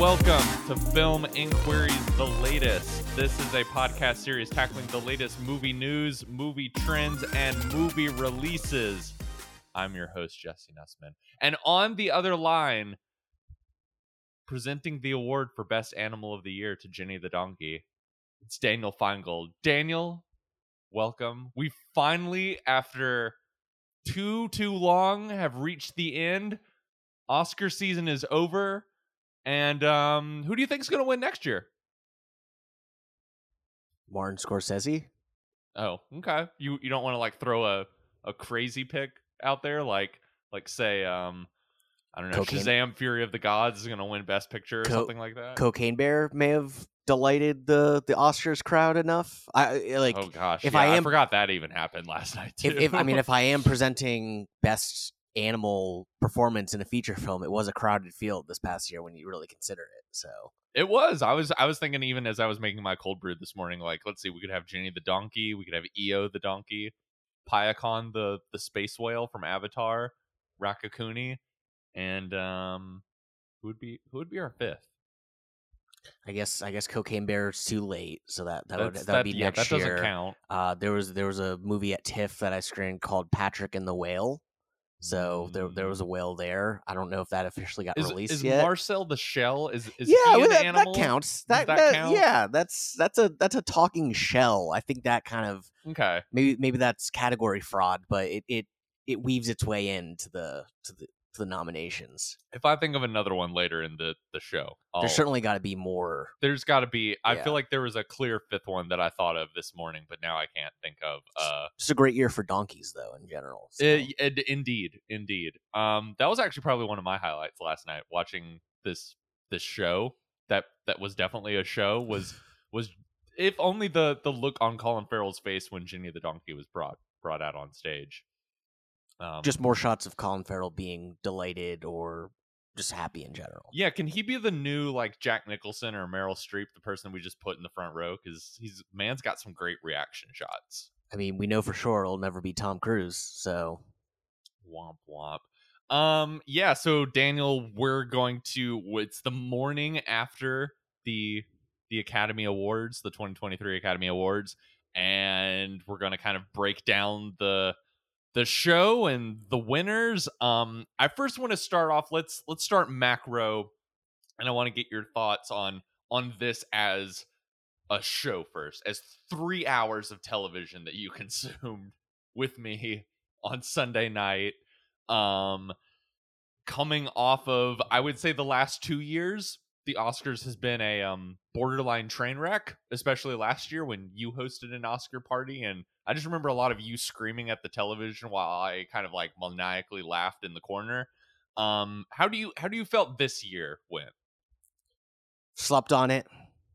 Welcome to Film Inquiries The Latest. This is a podcast series tackling the latest movie news, movie trends, and movie releases. I'm your host, Jesse Nussman. And on the other line, presenting the award for Best Animal of the Year to Jenny the Donkey, it's Daniel Feingold. Daniel, welcome. We finally, after too, too long, have reached the end. Oscar season is over. And um, who do you think is going to win next year? Martin Scorsese. Oh, okay. You you don't want to like throw a, a crazy pick out there, like like say um I don't know Cocaine- Shazam: Fury of the Gods is going to win Best Picture or Co- something like that. Cocaine Bear may have delighted the the Oscars crowd enough. I I- like oh gosh, if yeah, I am- forgot that even happened last night too. if, if I mean if I am presenting best animal performance in a feature film, it was a crowded field this past year when you really consider it. So It was. I was. I was thinking even as I was making my cold brew this morning. Like, let's see, we could have Jenny the donkey. We could have Eo the donkey, Payakan the the space whale from Avatar, Rakakuni, and um, who would be who would be our fifth? I guess I guess Cocaine Bear is too late. So that that would that would be yeah, next that year. doesn't count. Uh, there was there was a movie at TIFF that I screened called Patrick and the Whale. So there there was a whale there. I don't know if that officially got. Is, released is yet. Marcel the shell? Is is yeah, he well, an that, animal? that counts. That, that that- count? yeah, that's that's a that's a talking shell. I think that kind of Okay. maybe maybe that's category fraud, but it it, it weaves its way into the to the the nominations. If I think of another one later in the the show, I'll, There's certainly got to be more. there's got to be. I Yeah. feel like there was a clear fifth one that I thought of this morning, but now I can't think of. Uh, It's a great year for donkeys, though, in general. so. Uh, ed- indeed, indeed. Um, that was actually probably one of my highlights last night. Watching this this show that that was definitely a show was was if only the the look on Colin Farrell's face when Jenny the donkey was brought brought out on stage. Um, Just more shots of Colin Farrell being delighted or just happy in general. yeah, can he be the new like Jack Nicholson or Meryl Streep, the person we just put in the front row? Because he's man's got some great reaction shots. I mean, we know for sure it'll never be Tom Cruise. So Womp womp. Um, yeah, so Daniel, we're going to it's the morning after the the Academy Awards, the 2023 Academy Awards, and we're gonna kind of break down the the show and the winners. Um, I first want to start off, let's let's start macro, and I want to get your thoughts on on this as a show first, as three hours of television that you consumed with me on Sunday night. Um, coming off of, I would say, the last two years, the Oscars has been a um borderline train wreck, especially last year when you hosted an Oscar party, and I just remember a lot of you screaming at the television while I kind of like maniacally laughed in the corner. Um, how do you how do you felt this year went? slept on it,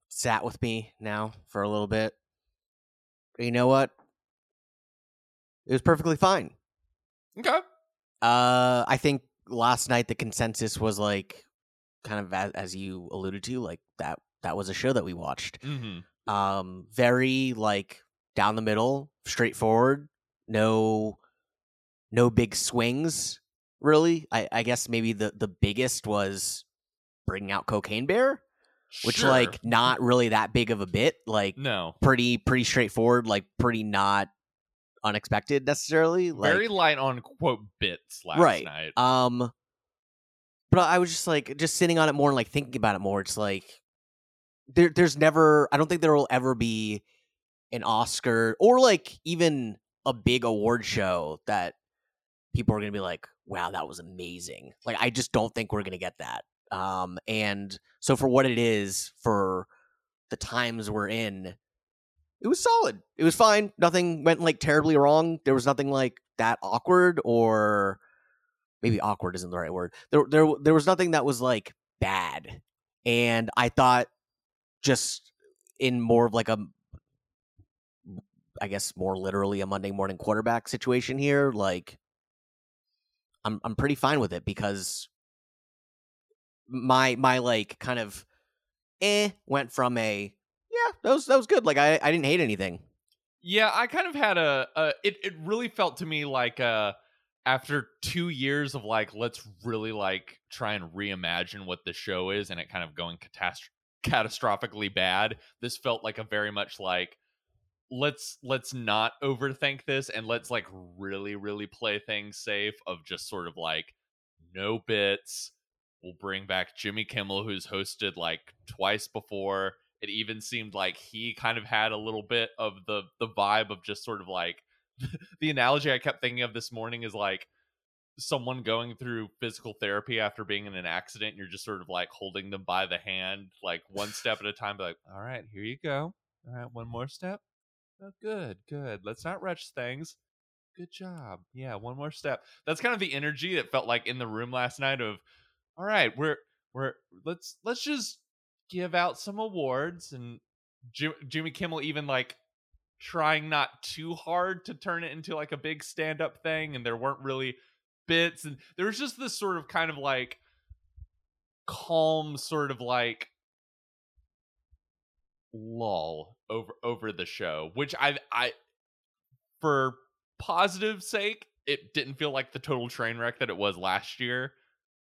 sat with me now for a little bit. You know what? It was perfectly fine. Okay, Uh, I think last night the consensus was like, kind of as, as you alluded to, like that that was a show that we watched. mm-hmm. Um, very like down the middle, straightforward. No, no big swings. Really, I, I guess maybe the the biggest was bringing out Cocaine Bear, which Sure. like not really that big of a bit. Like no, pretty pretty straightforward. Like pretty not unexpected necessarily. Like very light on quote bits last Right. night. Um, but I was just like, just sitting on it more and like thinking about it more. It's like there, there's never. I don't think there will ever be an Oscar or like even a big award show that people are gonna be like, "Wow, that was amazing." Like, I just don't think we're gonna get that. Um, and so for what it is, for the times we're in, it was solid. It was fine. Nothing went like terribly wrong. There was nothing like that awkward or maybe awkward isn't the right word. There there there was nothing that was like bad. And I thought just in more of like a I guess more literally a Monday morning quarterback situation here, like I'm I'm pretty fine with it because my my like kind of eh went from a yeah, that was that was good. Like I I didn't hate anything. Yeah, I kind of had a, a it it really felt to me like a after two years of like let's really like try and reimagine what the show is and it kind of going catast- catastrophically bad this felt like a very much like let's let's not overthink this and let's like really really play things safe of just sort of like no bits. We'll bring back jimmy kimmel who's hosted like twice before. It even seemed like he kind of had a little bit of the the vibe of just sort of like the analogy I kept thinking of this morning is like someone going through physical therapy after being in an accident. You're just sort of like holding them by the hand, like one step at a time. Like, all right, here you go. All right, one more step. Oh, good, good. Let's not rush things. Good job. Yeah, one more step. That's kind of the energy that felt like in the room last night. Of, all right, we're we're let's let's just give out some awards and Jim, Jimmy Kimmel even like trying not too hard to turn it into like a big stand up thing and there weren't really bits and there was just this sort of kind of like calm sort of like lull over over the show which i i for positive sake it didn't feel like the total train wreck that it was last year.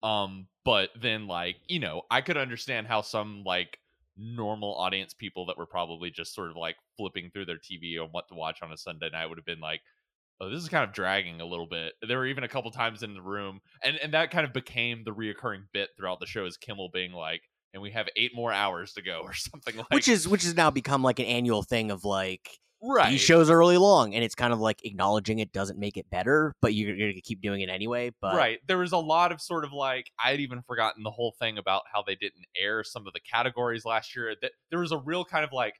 Um but then like you know i could understand how some like normal audience people that were probably just sort of like flipping through their TV on what to watch on a Sunday night would have been like, oh, this is kind of dragging a little bit. There were even a couple times in the room, and and that kind of became the reoccurring bit throughout the show is Kimmel being like, and we have eight more hours to go or something like, which is which has now become like an annual thing of like right. these shows are really long, and it's kind of like acknowledging it doesn't make it better, but you're, you're gonna keep doing it anyway. But right, there was a lot of sort of like I'd even forgotten the whole thing about how they didn't air some of the categories last year. That there was a real kind of like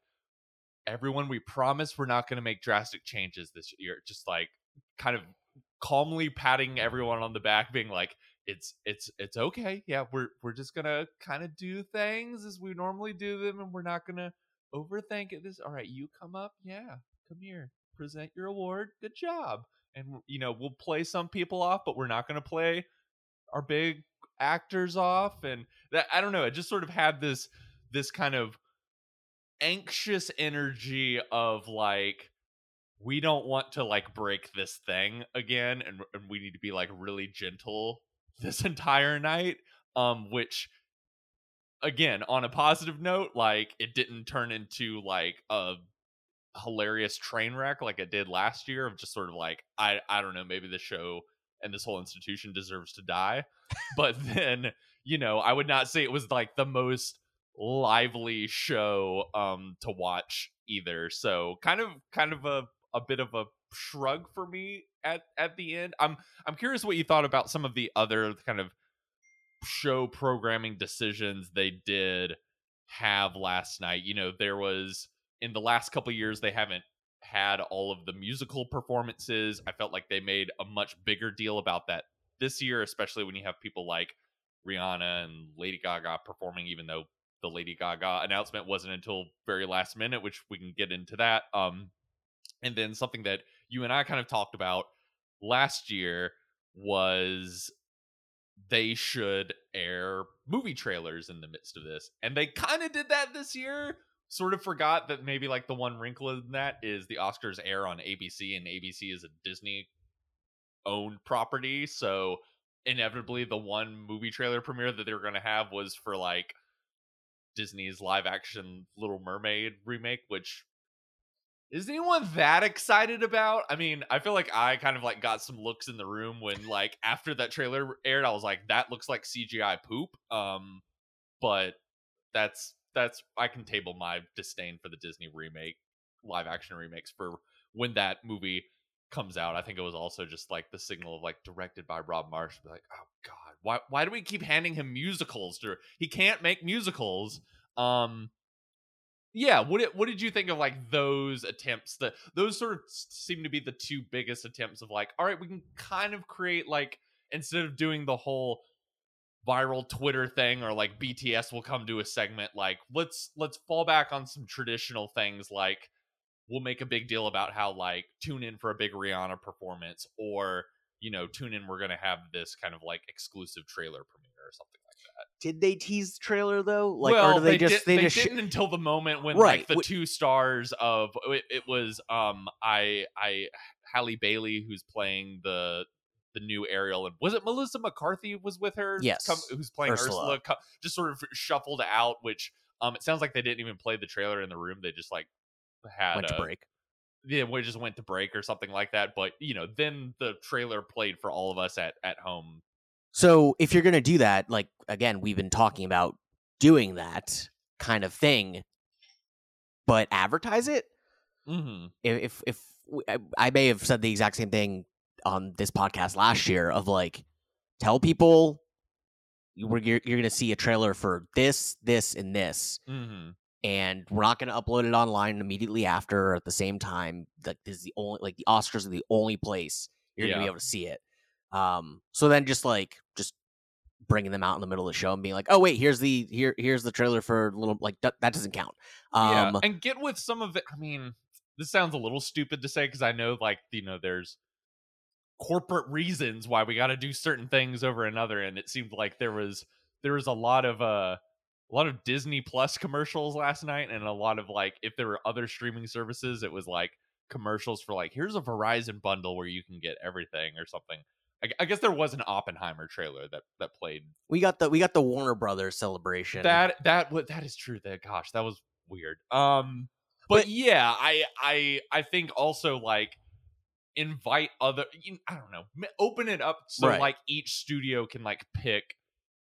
everyone we promise we're not going to make drastic changes this year just like kind of calmly patting everyone on the back being like it's it's it's okay yeah we're we're just gonna kind of do things as we normally do them and we're not gonna overthink it this all right you come up yeah come here present your award good job. And you know we'll play some people off but we're not gonna play our big actors off and that i don't know it just sort of had this this kind of anxious energy of like we don't want to like break this thing again and, and we need to be like really gentle this entire night um which again on a positive note like it didn't turn into like a hilarious train wreck like it did last year of just sort of like i i don't know maybe the show and this whole institution deserves to die. But then you know i would not say it was like the most lively show um to watch either. So kind of kind of a a bit of a shrug for me at at the end. I'm i'm curious what you thought about some of the other kind of show programming decisions they did have last night you know there was in the last couple years they haven't had all of the musical performances i felt like they made a much bigger deal about that this year especially when you have people like rihanna and lady gaga performing even though the Lady Gaga announcement wasn't until very last minute, which we can get into that. Um, and then something that you and I kind of talked about last year was they should air movie trailers in the midst of this. And they kind of did that this year. Sort of forgot that maybe like the one wrinkle in that is the Oscars air on ABC and ABC is a Disney owned property. So inevitably the one movie trailer premiere that they were going to have was for like Disney's live action Little Mermaid remake, which is anyone that excited about? I mean, I feel like I kind of like got some looks in the room when like after that trailer aired, I was like, that looks like CGI poop. Um, but that's that's I can table my disdain for the Disney remake, live action remakes for when that movie comes out. I think it was also just like the signal of like directed by Rob Marsh. Like, oh god, why why do we keep handing him musicals? To, he can't make musicals. Um, yeah. What did, what did you think of like those attempts? That those sort of seem to be the two biggest attempts of like, all right, we can kind of create like instead of doing the whole viral Twitter thing or like BTS will come to a segment like let's let's fall back on some traditional things like we'll make a big deal about how like tune in for a big Rihanna performance or you know tune in we're to have this kind of like exclusive trailer premiere or something. Did they tease the trailer though? Like, well, or do they, they just did, they, just sh- didn't until the moment when Right, like the wh- two stars of it, it was um I I Halle Bailey who's playing the the new Ariel, and was it Melissa McCarthy was with her? Yes. come, who's playing Ursula, Ursula. just sort of shuffled out. Which um, it sounds like they didn't even play the trailer in the room. They just like had Went to break. yeah, we just went to break or something like that. But you know, then the trailer played for all of us at at home. So if you're gonna do that, like again, we've been talking about doing that kind of thing, but advertise it. Mm-hmm. If if, if I, may have said the exact same thing on this podcast last year of like, tell people you- we're, you're you're gonna see a trailer for this, this, and this, Mm-hmm. and we're not gonna upload it online immediately after or at the same time. Like this is the only like the Oscars are the only place you're gonna be able to see it. Um, so then just like just bringing them out in the middle of the show and being like, oh wait, here's the here here's the trailer for a little like that, that doesn't count. Um, yeah, and get with some of it. I mean, this sounds a little stupid to say because I know, like, you know, there's corporate reasons why we got to do certain things over another, and it seemed like there was there was a lot of uh a lot of Disney Plus commercials last night, and a lot of like if there were other streaming services, it was like commercials for like here's a Verizon bundle where you can get everything or something. I, I guess there was an Oppenheimer trailer that that played we got the we got the Warner Brothers celebration. that that that is true. That gosh, that was weird. Um, but, But- yeah, I I I think also like invite other. you- I don't know, open it up so Right. like each studio can like pick,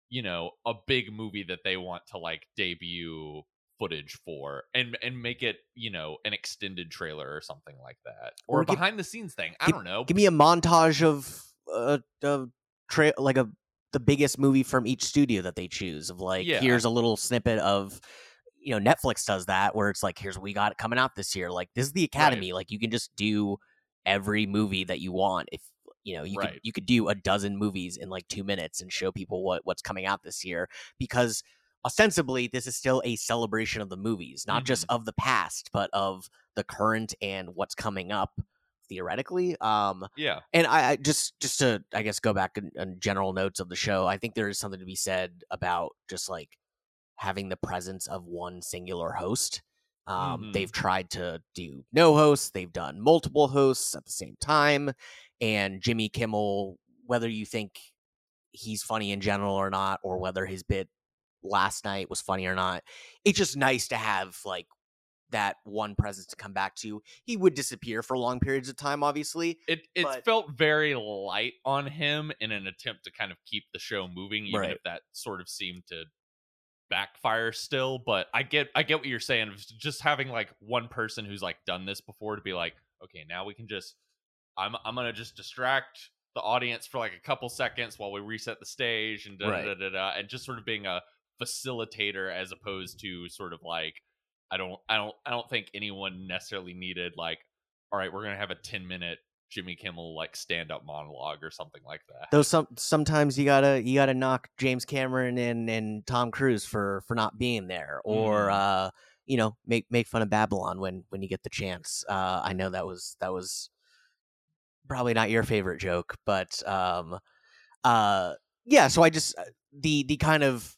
you know, a big movie that they want to like debut footage for and and make it you know an extended trailer or something like that or, Or a give- behind the scenes thing i give- don't know Give me a montage of uh of tra- like a the biggest movie from each studio that they choose of like Yeah. here's a little snippet of you know Netflix does that where it's like here's what we got coming out this year like this is the Academy like you can just do every movie that you want if you know you could you could do a dozen movies in like 2 minutes and show people what what's coming out this year because ostensibly this is still a celebration of the movies not just Mm-hmm. of the past but of the current and what's coming up theoretically um yeah and I, I just just to I guess go back in, in general notes of the show. I think there is something to be said about just like having the presence of one singular host. Um, Mhm. They've tried to do no hosts. They've done multiple hosts at the same time. And Jimmy Kimmel, whether you think he's funny in general or not, or whether his bit last night was funny or not, it's just nice to have like that one presence to come back to. He would disappear for long periods of time, obviously. it it But- felt very light on him in an attempt to kind of keep the show moving even Right. if that sort of seemed to backfire still but i get i get what you're saying of just having like one person who's like done this before to be like okay now we can just i'm i'm gonna just distract the audience for like a couple seconds while we reset the stage and da da da, da and just sort of being a facilitator as opposed to sort of like i don't i don't i don't think anyone necessarily needed like all right, we're gonna have a ten minute Jimmy Kimmel like stand up monologue or something like that. Though some sometimes you gotta you gotta knock James Cameron and and Tom Cruise for for not being there, or Mhm. uh, you know make make fun of Babylon when when you get the chance. Uh, I know that was that was probably not your favorite joke, but um, uh, yeah. So I just uh, the the kind of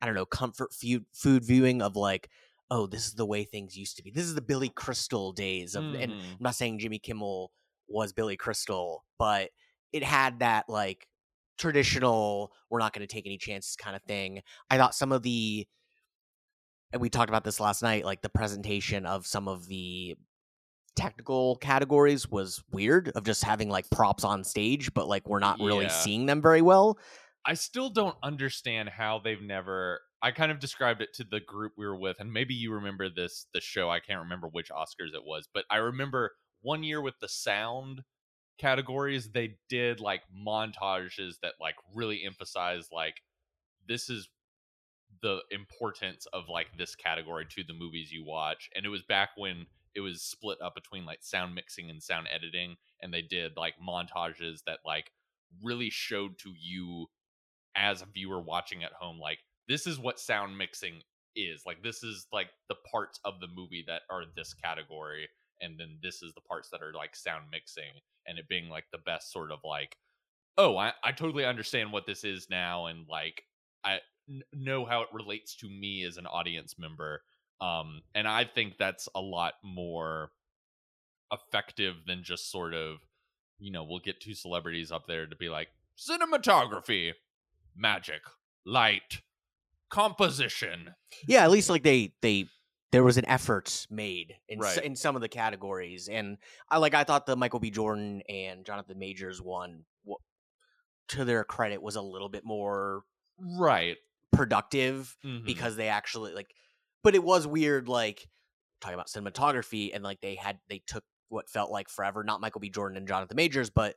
I don't know comfort food food viewing of like oh this is the way things used to be. This is the Billy Crystal days of and Mhm. I'm not saying Jimmy Kimmel was Billy Crystal, but it had that like traditional we're not going to take any chances kind of thing. I thought some of the and we talked about this last night like the presentation of some of the technical categories was weird of just having like props on stage but like we're not really Yeah. seeing them very well. I still don't understand how they've never. I kind of described it to the group we were with, and maybe you remember this the show. I can't remember which Oscars it was, but I remember one year with the sound categories, they did like montages that like really emphasized like this is the importance of like this category to the movies you watch. And it was back when it was split up between like sound mixing and sound editing, and they did like montages that like really showed to you as a viewer watching at home like this is what sound mixing is like this is like the parts of the movie that are this category and then this is the parts that are like sound mixing and it being like the best sort of like oh i, I totally understand what this is now and like i n- know how it relates to me as an audience member um and i think that's a lot more effective than just sort of you know, we'll get two celebrities up there to be like cinematography, magic, light, composition. Yeah, at least like they they there was an effort made in s- in some of the categories, and I like I thought the Michael B. Jordan and Jonathan Majors one, wa- to their credit, was a little bit more Right. productive Mhm. because they actually like, but it was weird like talking about cinematography and like they had they took what felt like forever, not Michael B. Jordan and Jonathan Majors, but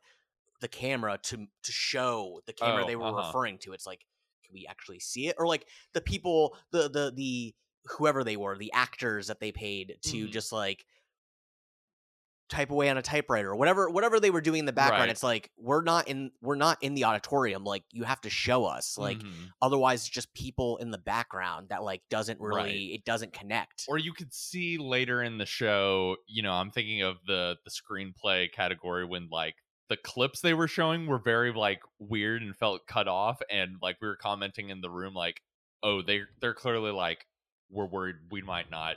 the camera to to show the camera Oh, they were uh-huh. referring to. It's like, we actually see it? Or like the people, the the the whoever they were, the actors that they paid to Mhm. just like type away on a typewriter or whatever whatever they were doing in the background Right. it's like we're not in we're not in the auditorium like you have to show us like Mhm. otherwise it's just people in the background that like doesn't really Right. it doesn't connect or you could see later in the show you know i'm thinking of the the screenplay category when like the clips they were showing were very like weird and felt cut off and like we were commenting in the room like oh they they're clearly like we're worried we might not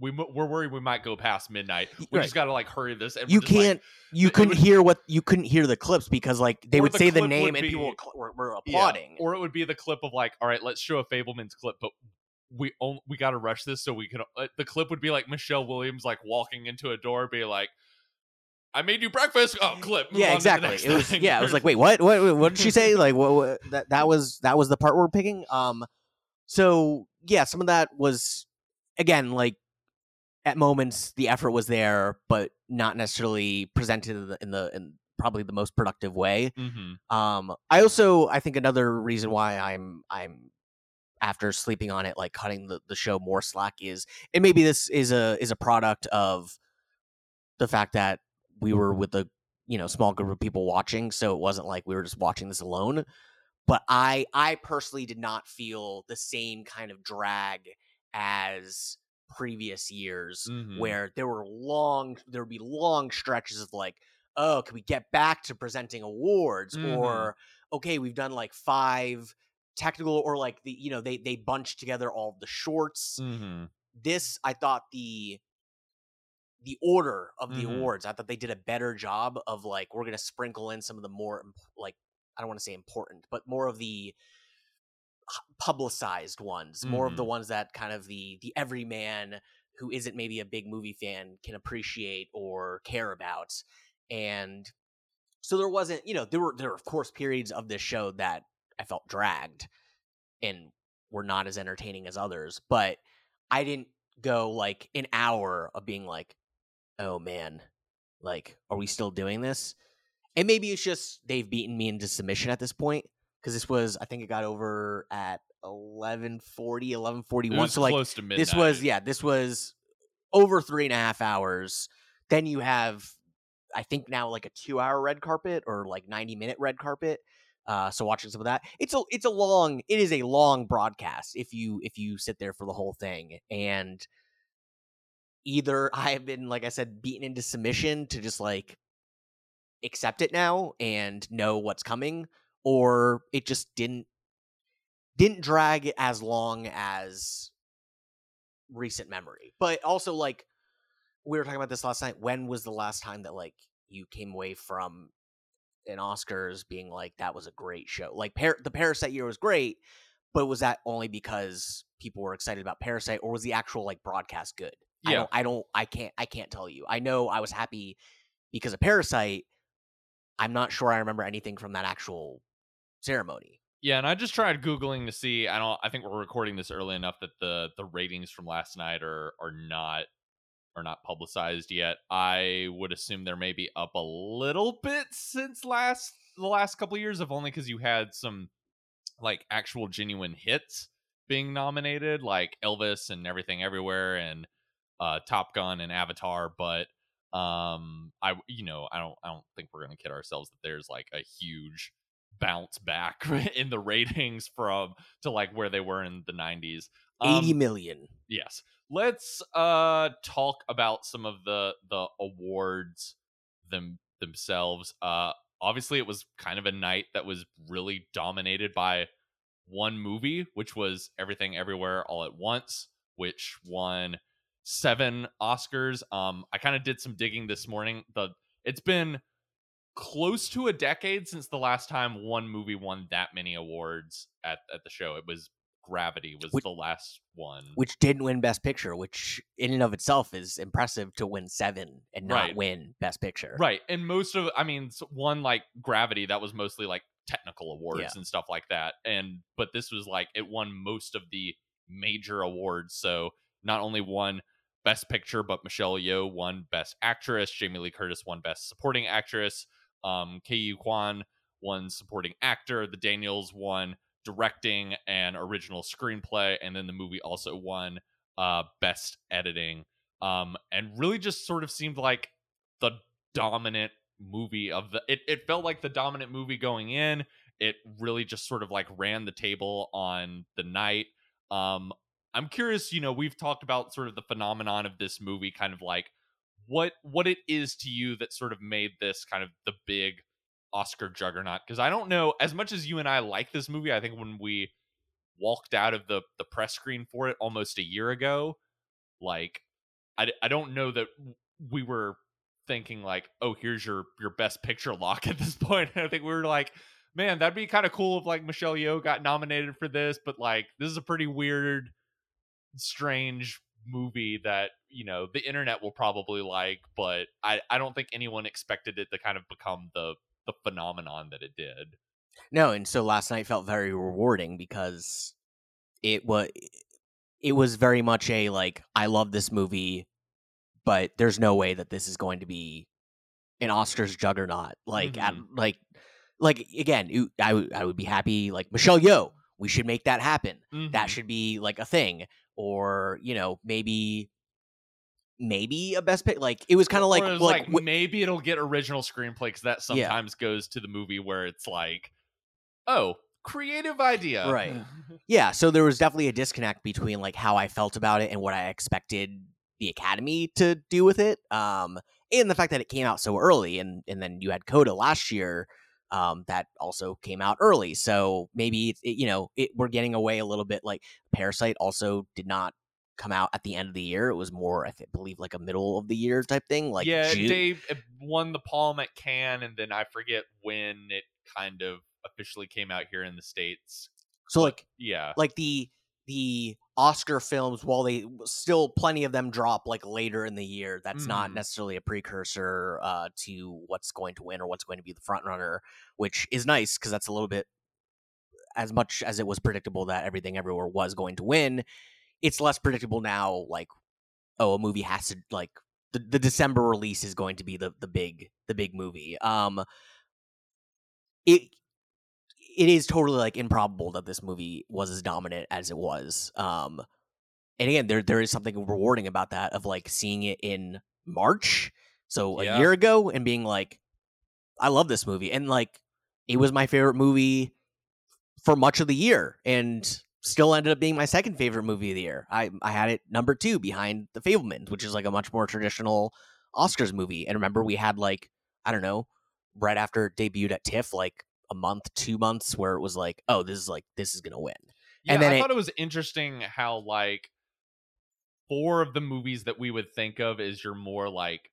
we we're worried we might go past midnight we Right. just gotta like hurry this and you can't you couldn't hear what you couldn't hear the clips because like they would the say the name and people were, were, were Yeah, applauding or it would be the clip of like all right let's show a Fabelman's clip but we on, we got to rush this so we can uh, the clip would be like michelle williams like walking into a door be like i made you breakfast. Oh clip move yeah on to the exactly. it was thing. yeah i was like wait what? What what did she say? Like what, what that that was that was the part we're picking. Um so yeah some of that was again like at moments the effort was there but not necessarily presented in the in, the, in probably the most productive way. Mhm. um i also i think another reason why i'm i'm after sleeping on it like cutting the, the show more slack is and maybe this is a is a product of the fact that we were with a you know small group of people watching so it wasn't like we were just watching this alone but i i personally did not feel the same kind of drag as previous years Mhm. where there were long there would be long stretches of like oh can we get back to presenting awards Mhm. or okay we've done like five technical or like the you know they they bunched together all the shorts Mhm. this i thought the the order of the Mhm. awards i thought they did a better job of like we're gonna sprinkle in some of the more like i don't want to say important but more of the publicized ones more of the Mhm. ones that kind of the the everyman who isn't maybe a big movie fan can appreciate or care about and so there wasn't you know there were there were of course periods of this show that i felt dragged and were not as entertaining as others but i didn't go like an hour of being like oh man like are we still doing this? And maybe it's just they've beaten me into submission at this point because this was i think it got over at 1140 It 1141 was so like close to midnight. this was yeah this was over three and a half hours. Then you have i think now like a two hour red carpet or like 90 minute red carpet uh so watching some of that. It's a it's a long it is a long broadcast if you if you sit there for the whole thing and either i have been like i said beaten into submission to just like accept it now and know what's coming or it just didn't didn't drag as long as recent memory. But also like we were talking about this last night. When was the last time that like you came away from an Oscars being like that was a great show? Like Par- the Parasite year was great, but was that only because people were excited about Parasite or was the actual like broadcast good? I Yeah. don't I don't I can't I can't tell you. I know I was happy because of Parasite. I'm not sure I remember anything from that actual ceremony. Yeah, and I just tried googling to see. I don't. I think we're recording this early enough that the the ratings from last night are are not are not publicized yet. I would assume they're maybe up a little bit since last the last couple of years, if only because you had some like actual genuine hits being nominated, like Elvis and Everything Everywhere and uh, Top Gun and Avatar. But um, I you know I don't I don't think we're gonna kid ourselves that there's like a huge bounce back in the ratings from to like where they were in the 90s. Eighty Um, million. yes let's uh talk about some of the the awards them themselves uh obviously it was kind of a night that was really dominated by one movie which was everything everywhere all at once which won seven oscars um i kind of did some digging this morning the it's been close to a decade since the last time one movie won that many awards at, at the show. It was Gravity was Which- the last one. which didn't win Best Picture, which in and of itself is impressive to win seven and not Right. win Best Picture. Right. And most of I mean one like Gravity that was mostly like technical awards Yeah. and stuff like that. And but this was like it won most of the major awards. So not only won Best Picture, but Michelle Yeoh won Best Actress. Jamie Lee Curtis won Best Supporting Actress. Um, Ke Huy Quan won Supporting Actor. The Daniels won Directing and Original Screenplay, and then the movie also won uh, Best Editing. Um, and really just sort of seemed like the dominant movie of the. It, it felt like the dominant movie going in. It really just sort of like ran the table on the night. Um, I'm curious, you know, we've talked about sort of the phenomenon of this movie, kind of like what what it is to you that sort of made this kind of the big Oscar juggernaut. Because I don't know as much as you and I like this movie. I think when we walked out of the the press screen for it almost a year ago, like I I don't know that we were thinking like, oh, here's your your best picture lock at this point. I think we were like, man, that'd be kind of cool if like Michelle Yeoh got nominated for this, but like this is a pretty weird, strange movie that you know the internet will probably like, but I I don't think anyone expected it to kind of become the the phenomenon that it did. No, and so last night felt very rewarding because it was it was very much a like I love this movie, but there's no way that this is going to be an Oscars juggernaut. Like at, like like again, I would I would be happy like Michelle Yeoh. We should make that happen. That Mhm. should be like a thing, or you know maybe maybe a best pick. Like it was kind of like Or it was like, like maybe it'll get original screenplay because that Yeah. sometimes goes to the movie where it's like, oh, creative idea, Right. yeah so there was definitely a disconnect between like how i felt about it and what i expected the academy to do with it um and the fact that it came out so early and and then you had coda last year um that also came out early so maybe it, you know it, we're getting away a little bit like parasite also did not come out at the end of the year it was more i th- believe like a middle of the year type thing like yeah, June. Dave won the Palme at Cannes, and then I forget when it kind of officially came out here in the states. so like Yeah, like the the Oscar films, while they still plenty of them drop like later in the year, that's not Mhm. necessarily a precursor uh, to what's going to win or what's going to be the front runner, which is nice because that's a little bit as much as it was predictable that everything everywhere was going to win. It's less predictable now. Like, oh, a movie has to like the, the December release is going to be the the big the big movie. Um, it it is totally like improbable that this movie was as dominant as it was. Um, and again, there there is something rewarding about that of like seeing it in March, so a Yeah. year ago, and being like, I love this movie, and like it was my favorite movie for much of the year, and still ended up being my second favorite movie of the year. I I had it number two behind The Fabelmans, which is like a much more traditional Oscars movie. And remember, we had like I don't know, right after it debuted at TIFF, like a month, two months, where it was like, oh, this is like this is gonna win. yeah. and then I it- thought it was interesting how like four of the movies that we would think of as your more like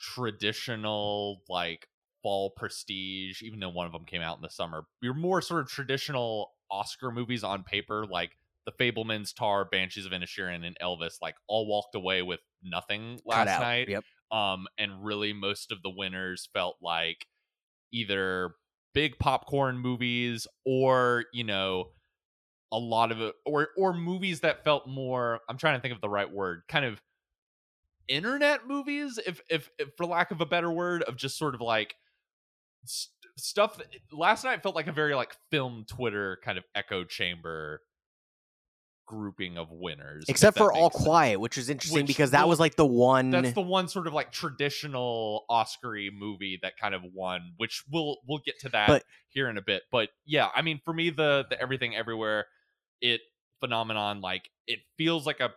traditional like fall prestige, even though one of them came out in the summer, your more sort of traditional Oscar movies on paper, like The Fabelmans, Tar, Banshees of Inisherin, and Elvis, like all walked away with nothing last night. Yep. Um, and really most of the winners felt like either big popcorn movies or you know a lot of or or movies that felt more i'm trying to think of the right word kind of internet movies if if, if for lack of a better word of just sort of like st- stuff last night felt like a very like film twitter kind of echo chamber grouping of winners Except for All sense. Quiet, which is interesting Which because that was like the one. that's the one sort of like traditional Oscar-y movie that kind of won, which we'll we'll get to that But- here in a bit. But yeah, I mean, for me, the the Everything Everywhere, it phenomenon, like it feels like a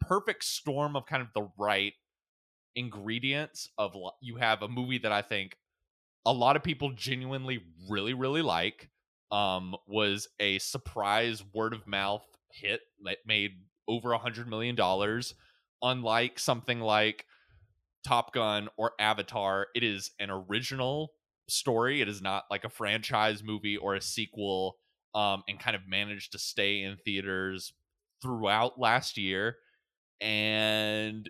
perfect storm of kind of the right ingredients of you have a movie that I think a lot of people genuinely really really like um was a surprise word of mouth hit that made over a hundred million dollars unlike something like top gun or avatar it is an original story. It is not like a franchise movie or a sequel, um, and kind of managed to stay in theaters throughout last year. And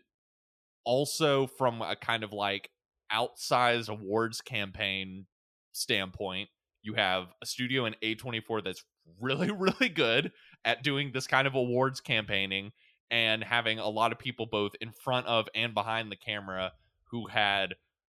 also from a kind of like outsized awards campaign standpoint, you have a studio in A24 that's really, really good at doing this kind of awards campaigning and having a lot of people both in front of and behind the camera who had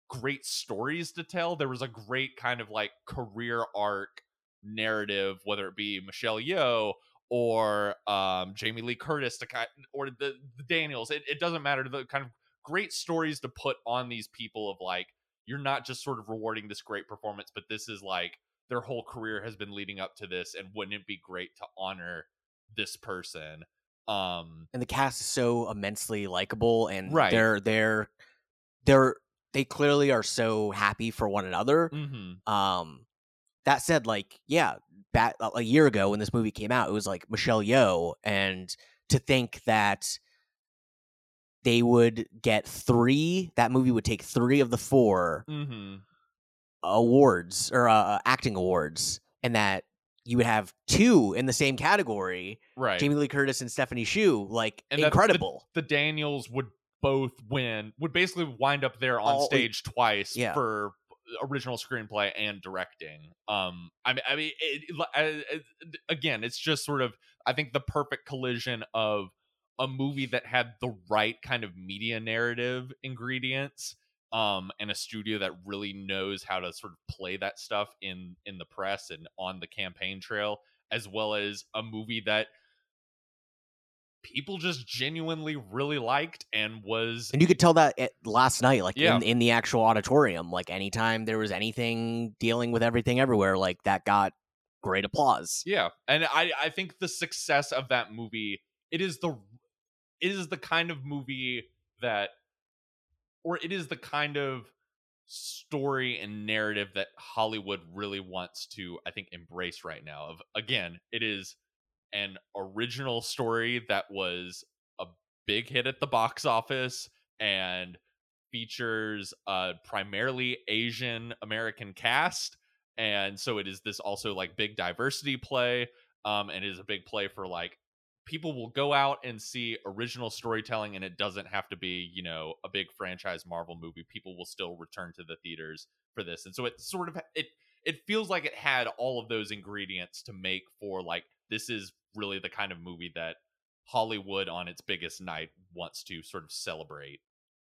great stories to tell. There was a great kind of like career arc narrative, whether it be Michelle Yeoh or um, Jamie Lee Curtis to kind or the, the Daniels. It, it doesn't matter. The kind of great stories to put on these people of like you're not just sort of rewarding this great performance, but this is like their whole career has been leading up to this, and wouldn't it be great to honor this person? Um, and the cast is so immensely likable, and Right. they're they're they're they clearly are so happy for one another. mhm. Um, that said, like, yeah, back a year ago when this movie came out, it was like Michelle Yeoh, and to think that they would get three, that movie would take three of the four Mm-hmm. awards or uh, acting awards, and that you would have two in the same category, Right. Jamie Lee Curtis and Stephanie Hsu, like And that the- incredible. the Daniels would both win, would basically wind up there on All- stage twice yeah. for original screenplay and directing. Um, I mean, I mean, it, it- uh, again, it's just sort of, I think, the perfect collision of a movie that had the right kind of media narrative ingredients. Um, and a studio that really knows how to sort of play that stuff in in the press and on the campaign trail, as well as a movie that people just genuinely really liked and was And you could tell that at, last night, like Yeah. in, in the actual auditorium, like anytime there was anything dealing with everything everywhere, like that got great applause. yeah and i i think the success of that movie it is the it is the kind of movie that or it is the kind of story and narrative that hollywood really wants to i think embrace right now of again it is an original story that was a big hit at the box office and features a primarily Asian American cast. And so it is this also like big diversity play. Um, and it is a big play for like people will go out and see original storytelling and it doesn't have to be, you know, a big franchise Marvel movie. People will still return to the theaters for this. And so it sort of it it feels like it had all of those ingredients to make for like this is really the kind of movie that Hollywood on its biggest night wants to sort of celebrate.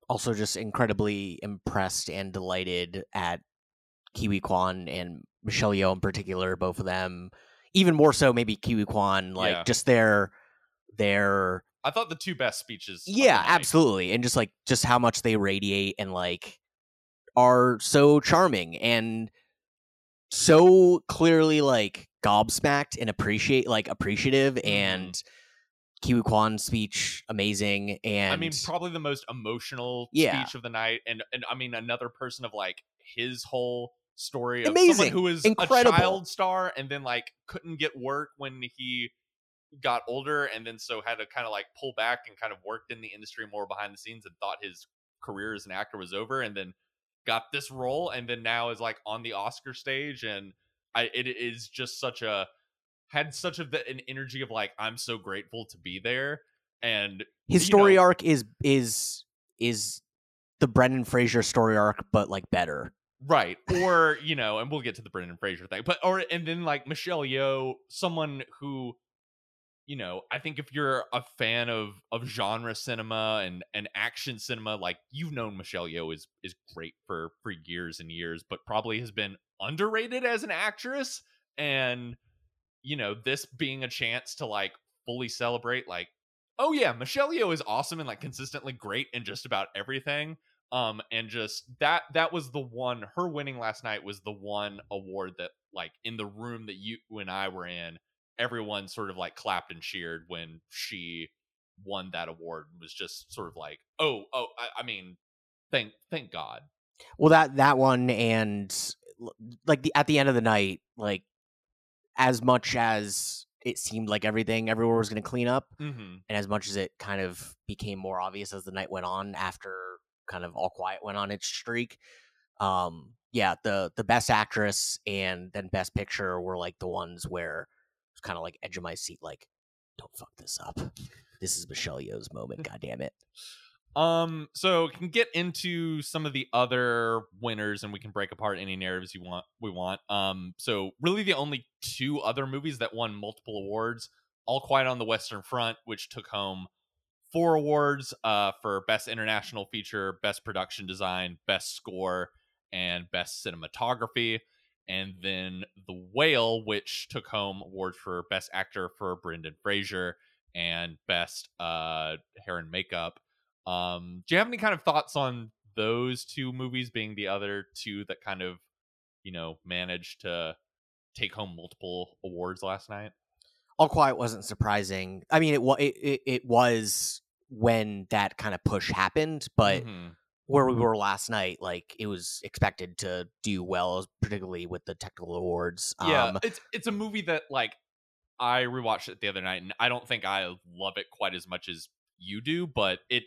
Also, just incredibly impressed and delighted at Ke Huy Quan and Michelle Yeoh in particular, both of them. Even more so, maybe Ke Huy Quan, like Yeah. just their their I thought the two best speeches. yeah absolutely and just like just how much they radiate and like are so charming and so clearly like gobsmacked and appreciate like appreciative Mhm. and Ke Huy Quan's speech amazing and I mean, probably the most emotional Yeah. speech of the night, and and I mean another person of like his whole story of Amazing. someone who was Incredible. a child star and then like couldn't get work when he got older, and then so had to kind of like pull back and kind of worked in the industry more behind the scenes and thought his career as an actor was over, and then got this role, and then now is like on the Oscar stage, and I it is just such a had such of the, an energy of like I'm so grateful to be there, and his story know- arc is is is the Brendan Fraser story arc but like better Right. Or, you know, and we'll get to the Brendan Fraser thing. But or and then like Michelle Yeoh, someone who you know, I think if you're a fan of of genre cinema and and action cinema, like you've known Michelle Yeoh is is great for for years and years, but probably has been underrated as an actress. And you know, this being a chance to like fully celebrate like oh yeah, Michelle Yeoh is awesome and like consistently great in just about everything. Um and just that that was the one her winning last night was the one award that like in the room that you and I were in everyone sort of like clapped and cheered when she won that award and was just sort of like oh oh I, I mean thank thank god well that that one and like the at the end of the night like as much as it seemed like everything everywhere was going to clean up mm-hmm. and as much as it kind of became more obvious as the night went on after kind of all quiet went on its streak Um, yeah, the the best actress and then best picture were like the ones where kind of like edge of my seat, like don't fuck this up. This is Michelle Yeoh's moment. God damn it. Um, so we can get into some of the other winners, and we can break apart any narratives you want. We want. Um, so really, the only two other movies that won multiple awards: All Quiet on the Western Front, which took home four awards, uh, for best international feature, best production design, best score, and best cinematography. And then The Whale, which took home awards for best actor for Brendan Fraser and best uh hair and makeup. Um, do you have any kind of thoughts on those two movies being the other two that kind of, you know, managed to take home multiple awards last night? All Quiet wasn't surprising. I mean, it was it, it, it was when that kind of push happened, but Mhm. Where we were last night, like it was expected to do well, particularly with the technical awards. yeah, Um, it's it's a movie that like I rewatched it the other night, and I don't think I love it quite as much as you do, but it,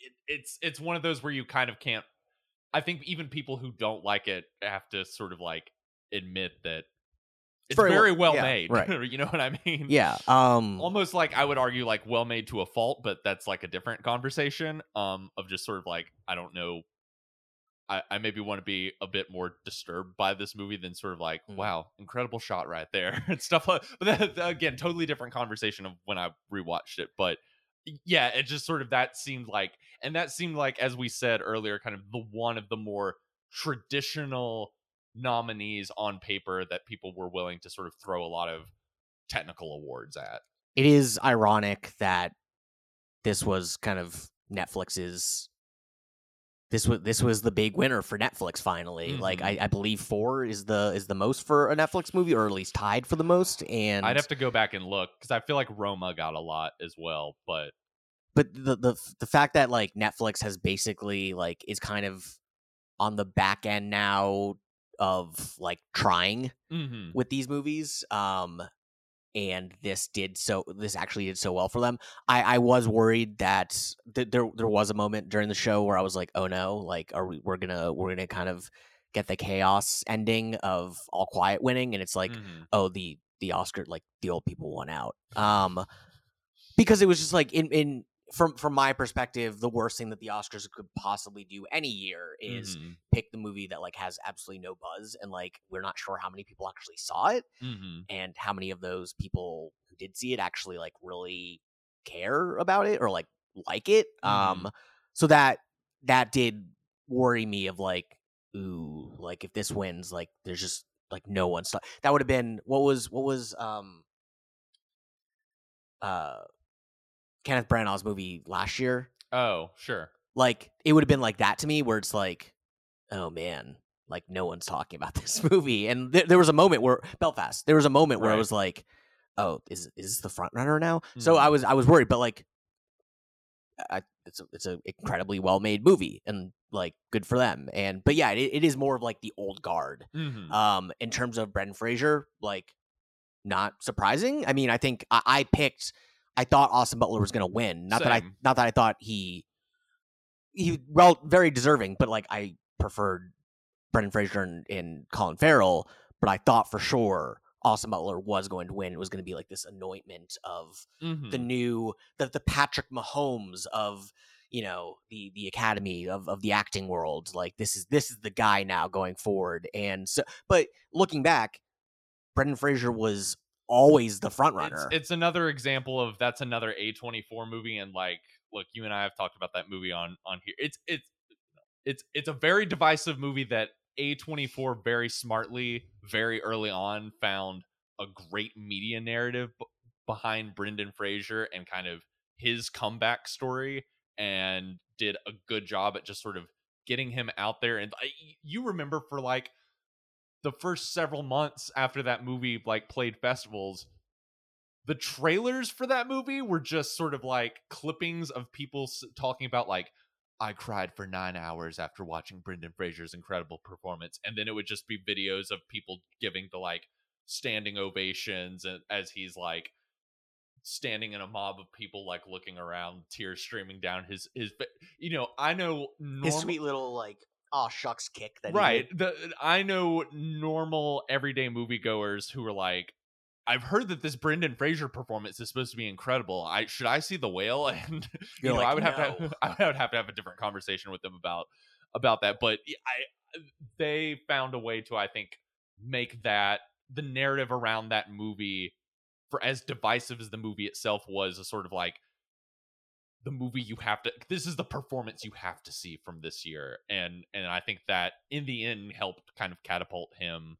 it it's it's one of those where you kind of can't. I think even people who don't like it have to sort of like admit that it's very very, well- well yeah, made. right. you know what I mean? yeah. Um, almost like I would argue like well made to a fault, but that's like a different conversation. Um, of just sort of like I don't know. I, I maybe want to be a bit more disturbed by this movie than sort of like, Mm. wow, incredible shot right there and stuff. Like, but that, again, totally different conversation of when I rewatched it. But yeah, it just sort of that seemed like, and that seemed like, as we said earlier, kind of the one of the more traditional nominees on paper that people were willing to sort of throw a lot of technical awards at. it is ironic that this was kind of Netflix's. This was this was the big winner for Netflix finally. Like mm-hmm. I. I believe four is the is the most for a Netflix movie, or at least tied for the most. And I'd have to go back and look because I feel like Roma got a lot as well. But but the the the fact that like Netflix has basically like is kind of on the back end now of like trying mhm. with these movies um and this did so this actually did so well for them i i was worried that th- there there was a moment during the show where i was like oh no like are we we're gonna we're gonna kind of get the chaos ending of all quiet winning and it's like Mhm. oh the the oscar like the old people won out um because it was just like in in from from my perspective the worst thing that the oscars could possibly do any year is Mhm. pick the movie that like has absolutely no buzz and like we're not sure how many people actually saw it Mhm. and how many of those people who did see it actually like really care about it or like like it um so that that did worry me of like ooh like if this wins like there's just like no one st- that would have been what was what was um uh Kenneth Branagh's movie last year. Oh, sure. like it would have been like that to me where it's like oh man like no one's talking about this movie. And th- there was a moment where belfast there was a moment where i was like oh is is this the front runner now? So i was i was worried but like I, it's a, it's an incredibly well made movie and like good for them. And but yeah it, it is more of like the old guard Mhm. um in terms of Brendan Fraser like not surprising. I mean I think I, I picked I thought Austin Butler was gonna win. Not that I not that I thought he he well very deserving but like I preferred Brendan Fraser and, and Colin Farrell but I thought for sure Austin Butler was going to win. It was going to be like this anointment of the Mhm. new the the Patrick Mahomes of you know the the academy of of the acting world. Like this is this is the guy now going forward. And so but looking back Brendan Fraser was always the front It's, runner it's another example of that's another A24 movie and like look, you and I have talked about that movie on on here. It's it's it's it's a very divisive movie that A24 very smartly very early on found a great media narrative b- behind Brendan Fraser and kind of his comeback story and did a good job at just sort of getting him out there and I, you remember for like the first several months after that movie like played festivals the trailers for that movie were just sort of like clippings of people talking about like I cried for 9 hours after watching Brendan Fraser's incredible performance and then it would just be videos of people giving the like standing ovations and as he's like standing in a mob of people like looking around tears streaming down his his you know I know his sweet little like oh shucks kick that right the i know normal everyday moviegoers who are like i've heard that this brendan fraser performance is supposed to be incredible. I should i see the whale? And you know like, i would have to have, i would have to have a different conversation with them about about that but i they found a way to i think make that the narrative around that movie for as divisive as the movie itself was a sort of like the movie you have to this is the performance you have to see from this year. And and i think that in the end helped kind of catapult him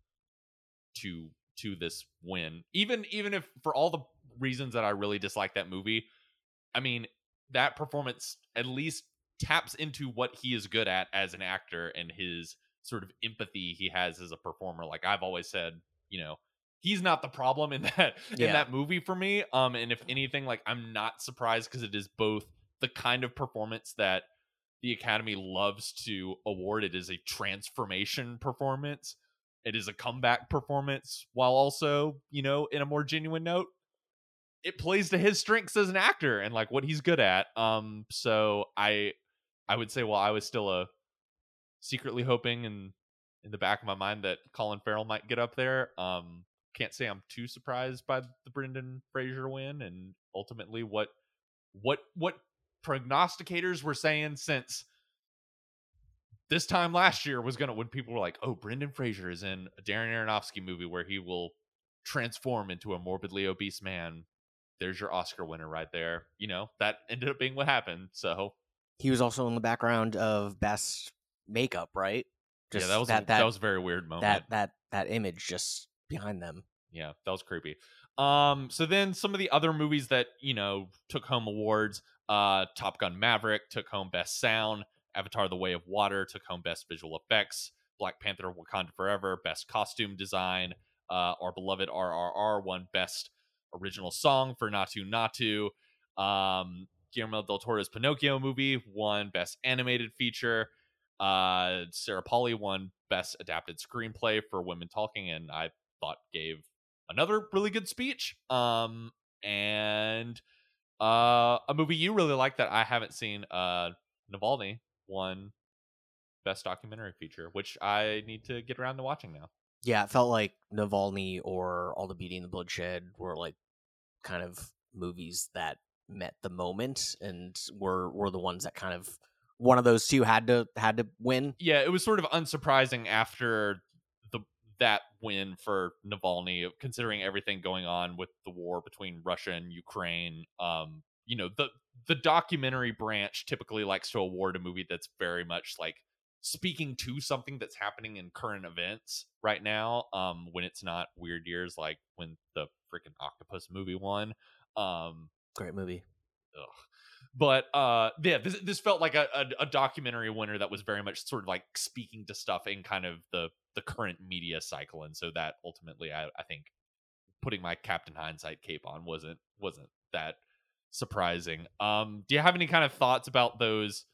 to to this win. Even even if for all the reasons that i really dislike that movie i mean that performance at least taps into what he is good at as an actor and his sort of empathy he has as a performer. Like i've always said you know he's not the problem in that in that movie for me um and if anything like i'm not surprised because it is both the kind of performance that the academy loves to award. It is a transformation performance. It is a comeback performance while also you know in a more genuine note it plays to his strengths as an actor and like what he's good at um so i i would say well i was still a secretly hoping in in the back of my mind that colin farrell might get up there um can't say i'm too surprised by the brendan fraser win and ultimately what what what prognosticators were saying since this time last year was gonna when people were like, "Oh, Brendan Fraser is in a Darren Aronofsky movie where he will transform into a morbidly obese man." There's your Oscar winner right there. You know that ended up being what happened. So He was also in the background of best makeup, right? yeah, that was that a, that that was a very weird moment. that that that image just behind them. yeah that was creepy. Um so then some of the other movies that you know took home awards uh top gun maverick took home best sound avatar the way of water took home best visual effects black panther wakanda forever best costume design uh our beloved rrr won best original song for naatu naatu. Um guillermo del toro's pinocchio movie won best animated feature. Uh sarah Polley won best adapted screenplay for women talking and i thought gave another really good speech. Um, and uh, a movie you really like that I haven't seen, uh, Navalny won best documentary feature, which I need to get around to watching now. Yeah, it felt like Navalny or All the Beauty and the Bloodshed were like kind of movies that met the moment and were were the ones that kind of one of those two had to had to win. Yeah, it was sort of unsurprising after the that win for Navalny, considering everything going on with the war between Russia and Ukraine. Um, you know, the the documentary branch typically likes to award a movie that's very much like speaking to something that's happening in current events right now. Um, when it's not weird years like when the freaking octopus movie won. Um, Great movie. ugh. But uh, yeah, this this felt like a, a, a documentary winner that was very much sort of like speaking to stuff in kind of the the current media cycle, and so that ultimately, I, I think, putting my Captain Hindsight cape on wasn't wasn't that surprising. Um, do you have any kind of thoughts about those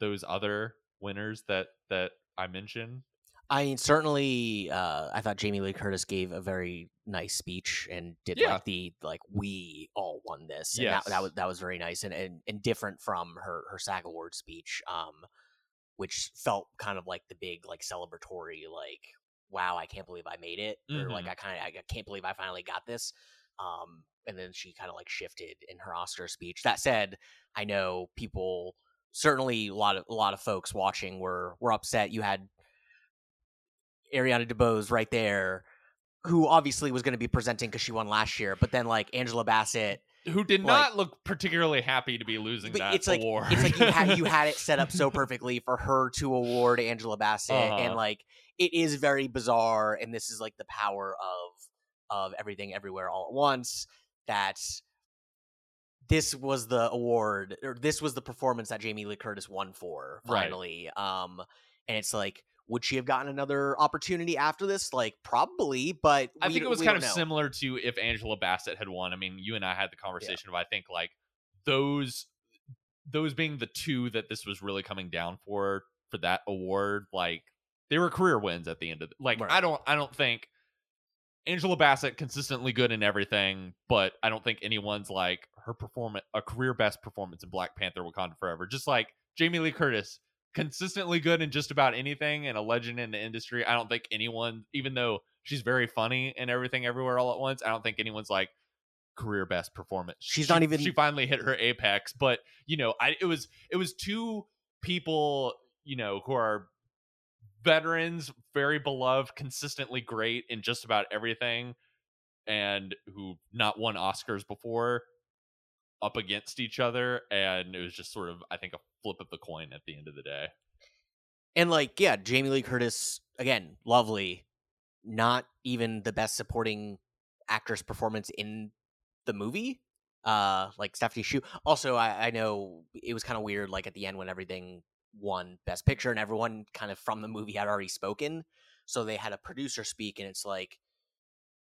those other winners that that I mentioned? I mean, certainly, uh, I thought Jamie Lee Curtis gave a very nice speech and did Yeah. like the like we all won this, and Yes. that, that was that was very nice and, and and different from her her SAG award speech, um, which felt kind of like the big like celebratory like wow I can't believe I made it or like Mhm. I kind of I can't believe I finally got this, um, and then she kind of like shifted in her Oscar speech. That said, I know people certainly a lot of a lot of folks watching were were upset. You had Ariana DeBose right there, who obviously was going to be presenting because she won last year, but then like Angela Bassett, Who did Like- not look particularly happy to be losing but that it's like award? it's like you had you had it set up so perfectly for her to award Angela Bassett, Uh-huh. and like it is very bizarre, and this is like the power of of everything everywhere all at once that this was the award or this was the performance that Jamie Lee Curtis won for Right. finally. Um and it's like would she have gotten another opportunity after this? Like probably, but I think it was kind of know. similar to if Angela Bassett had won. I mean, you and I had the conversation of I think like those those being the two that this was really coming down for for that award, like they were career wins at the end of the, like Right. I don't I don't think Angela Bassett consistently good in everything, but I don't think anyone's like her performance a career best performance in Black Panther Wakanda Forever. Just like Jamie Lee Curtis consistently good in just about anything and a legend in the industry. I don't think anyone, even though she's very funny and everything everywhere all at once, I don't think anyone's like career best performance. She's She- not even- She finally hit her apex, but you know, I it was it was two people, you know, who are veterans, very beloved, consistently great in just about everything, and who not won Oscars before up against each other, and it was just sort of, I think, a flip of the coin at the end of the day. And like, yeah, Jamie Lee Curtis again, lovely. Not even the best supporting actress performance in the movie. Uh, like Stephanie Hsu. Also, I, I know it was kind of weird, like at the end when everything won Best Picture and everyone kind of from the movie had already spoken, so they had a producer speak, and it's like,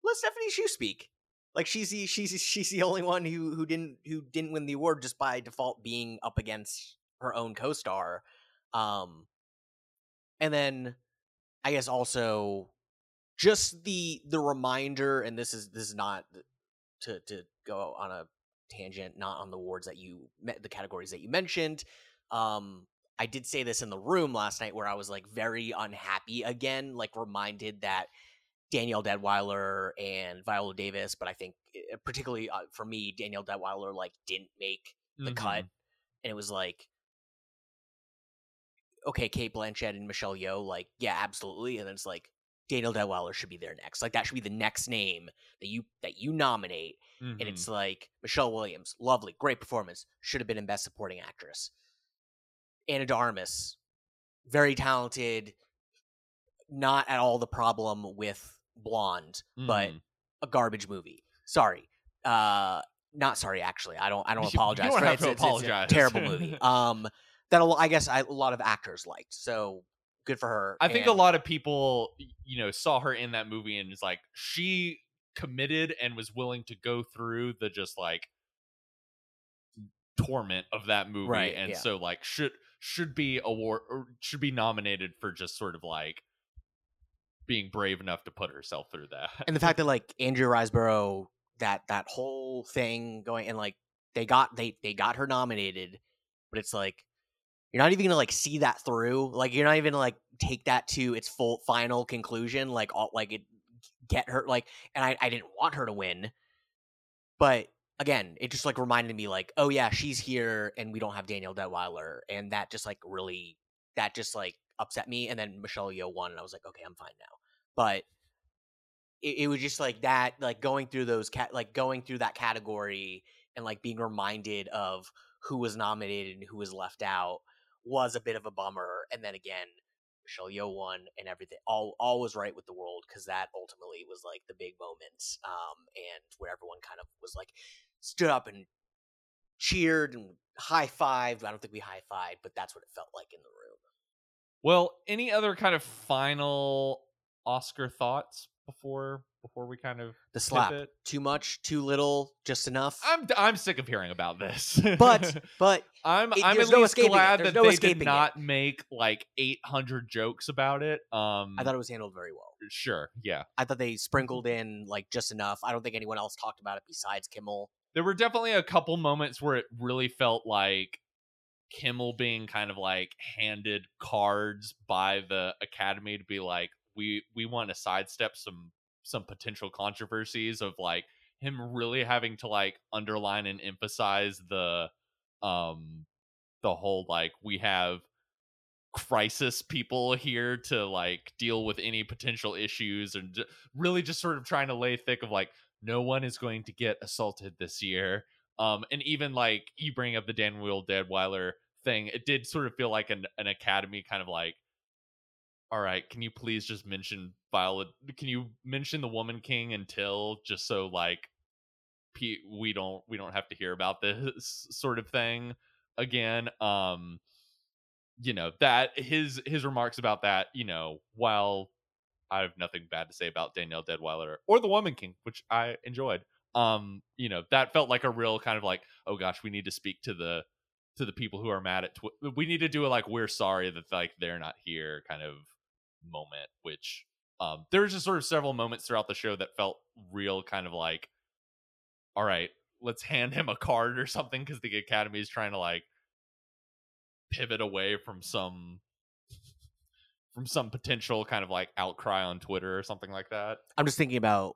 let Stephanie Hsu speak. Like she's the she's she's the only one who who didn't who didn't win the award just by default being up against her own co-star. Um, and then I guess also just the the reminder, and this is this is not to to go on a tangent, not on the awards that you met the categories that you mentioned. Um, I did say this in the room last night where I was like very unhappy again, like reminded that Danielle Deadwyler and Viola Davis, but I think eh, particularly uh, for me, Danielle Deadwyler like didn't make the cut, Mhm. and it was like, okay, Cate Blanchett and Michelle Yeoh, like, yeah, absolutely, and then it's like Danielle Deadwyler should be there next, like that should be the next name that you that you nominate, and Mhm. it's like Michelle Williams, lovely, great performance, should have been in Best Supporting Actress. Ana de Armas, very talented, not at all the problem with Blonde, but Mhm. a garbage movie. Sorry. Uh not sorry actually. I don't I don't You- you apologize don't for have it. to It's, it's- it's a terrible movie. Um that a I guess I, a lot of actors liked. So good for her. I think a lot of people, you know, saw her in that movie and it's like she committed and was willing to go through the just like torment of that movie, Right, and yeah. so like should should be award or should be nominated for just sort of like being brave enough to put herself through that. and the fact that like Andrea Riseborough that that whole thing going and like they got they they got her nominated, but it's like you're not even gonna like see that through. Like you're not even gonna like take that to its full final conclusion. Like all like it get her like and I I didn't want her to win, but again it just like reminded me like oh yeah she's here and we don't have Daniel Deadwyler and that just like really that just like upset me and then Michelle Yeoh won and I was like okay I'm fine now. But it, it was just like that like going through those cat like going through that category and like being reminded of who was nominated and who was left out was a bit of a bummer and then again Michelle Yeoh won and everything all all was right with the world because that ultimately was like the big moment um and where everyone kind of was like stood up and cheered and high fived I don't think we high fived but that's what it felt like in the room well, any other kind of final Oscar thoughts before before we kind of the slap pivot? too much too little just enough I'm I'm sick of hearing about this. but but I'm It- I'm at no least glad that no they did it. not make like 800 jokes about it. Um, I thought it was handled very well. sure, yeah. I thought they sprinkled in like just enough. I don't think anyone else talked about it besides Kimmel. There were definitely a couple moments where it really felt like Kimmel being kind of like handed cards by the Academy to be like, we we want to sidestep some some potential controversies of like him really having to like underline and emphasize the um the whole like we have crisis people here to like deal with any potential issues and really just sort of trying to lay thick of like no one is going to get assaulted this year um and even like you bring up the Dan daniel deadwyler thing it did sort of feel like an, an academy kind of like all right can you please just mention Viola can you mention the woman king until just so like we don't we don't have to hear about this sort of thing again. Um you know that his his remarks about that you know while i have nothing bad to say about danielle deadwyler or the woman king which i enjoyed um you know that felt like a real kind of like oh gosh we need to speak to the to the people who are mad at Twi- we need to do a like we're sorry that like they're not here kind of moment which um there was just sort of several moments throughout the show that felt real kind of like all right let's hand him a card or something because the academy is trying to like pivot away from some from some potential kind of like outcry on Twitter or something like that. I'm just thinking about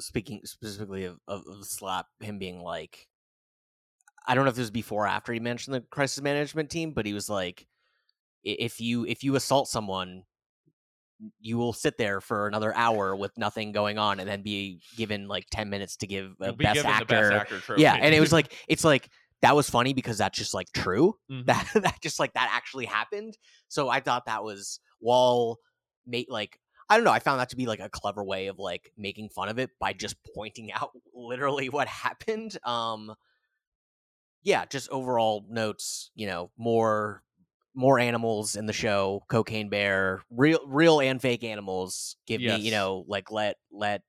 speaking specifically of, of, of slap him being like I don't know if this was before or after he mentioned the crisis management team, but he was like if you if you assault someone you will sit there for another hour with nothing going on and then be given like 10 minutes to give a be best actor. best actor trophy. yeah, and it was like it's like that was funny because that's just like true. Mhm. That that just like that actually happened. So I thought that was while mate like I don't know, I found that to be like a clever way of like making fun of it by just pointing out literally what happened. Um yeah, just overall notes, you know, more more animals in the show, cocaine bear, real real and fake animals. Give me, you know, like let let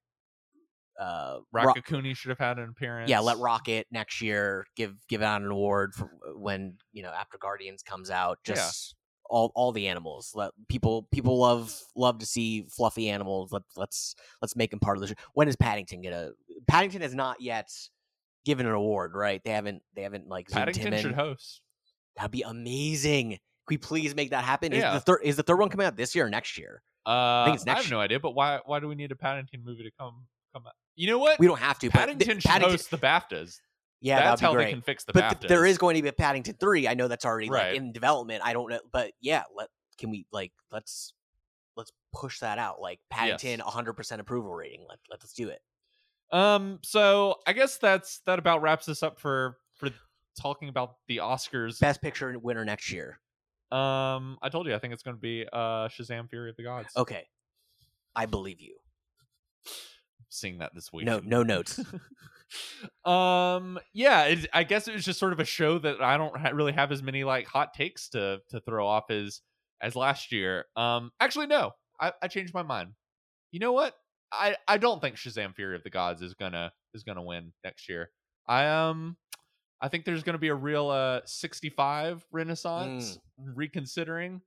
uh Ro- Rakakuni should have had an appearance. yeah, let Rocket next year give give out an award for when you know after Guardians comes out. Just all all the animals. Let people people love love to see fluffy animals. Let let's let's make them part of the show. When is Paddington gonna? Paddington has not yet given an award, right? They haven't they haven't like Paddington in. should host. That'd be amazing. Can we please make that happen? Yeah. Is the third is the third one coming out this year or next year? Uh, think it's I next have no idea, but why why do we need a Paddington movie to come come out? You know what? We don't have to. but th- Paddington should Paddington, host the BAFTAs. Yeah, That's how great. they can fix the but there is going to be a Paddington three. I know that's already Right. like in development. I don't know, but yeah, let can we like let's let's push that out. Like Paddington, Yes. hundred percent approval rating. Let let's do it. Um, so I guess that's that about wraps us up for for talking about the Oscars. Best picture winner next year. Um, I told you I think it's going to be uh Shazam: Fury of the Gods. Okay, I believe you. seeing that this week. No no notes. um, yeah, it, I guess it was just sort of a show that I don't ha- really have as many like hot takes to to throw off as as last year. Um, actually, no, I, I changed my mind. You know what? I I don't think Shazam: Fury of the Gods is gonna is gonna win next year. I um. I think there's going to be a real uh 65 renaissance reconsidering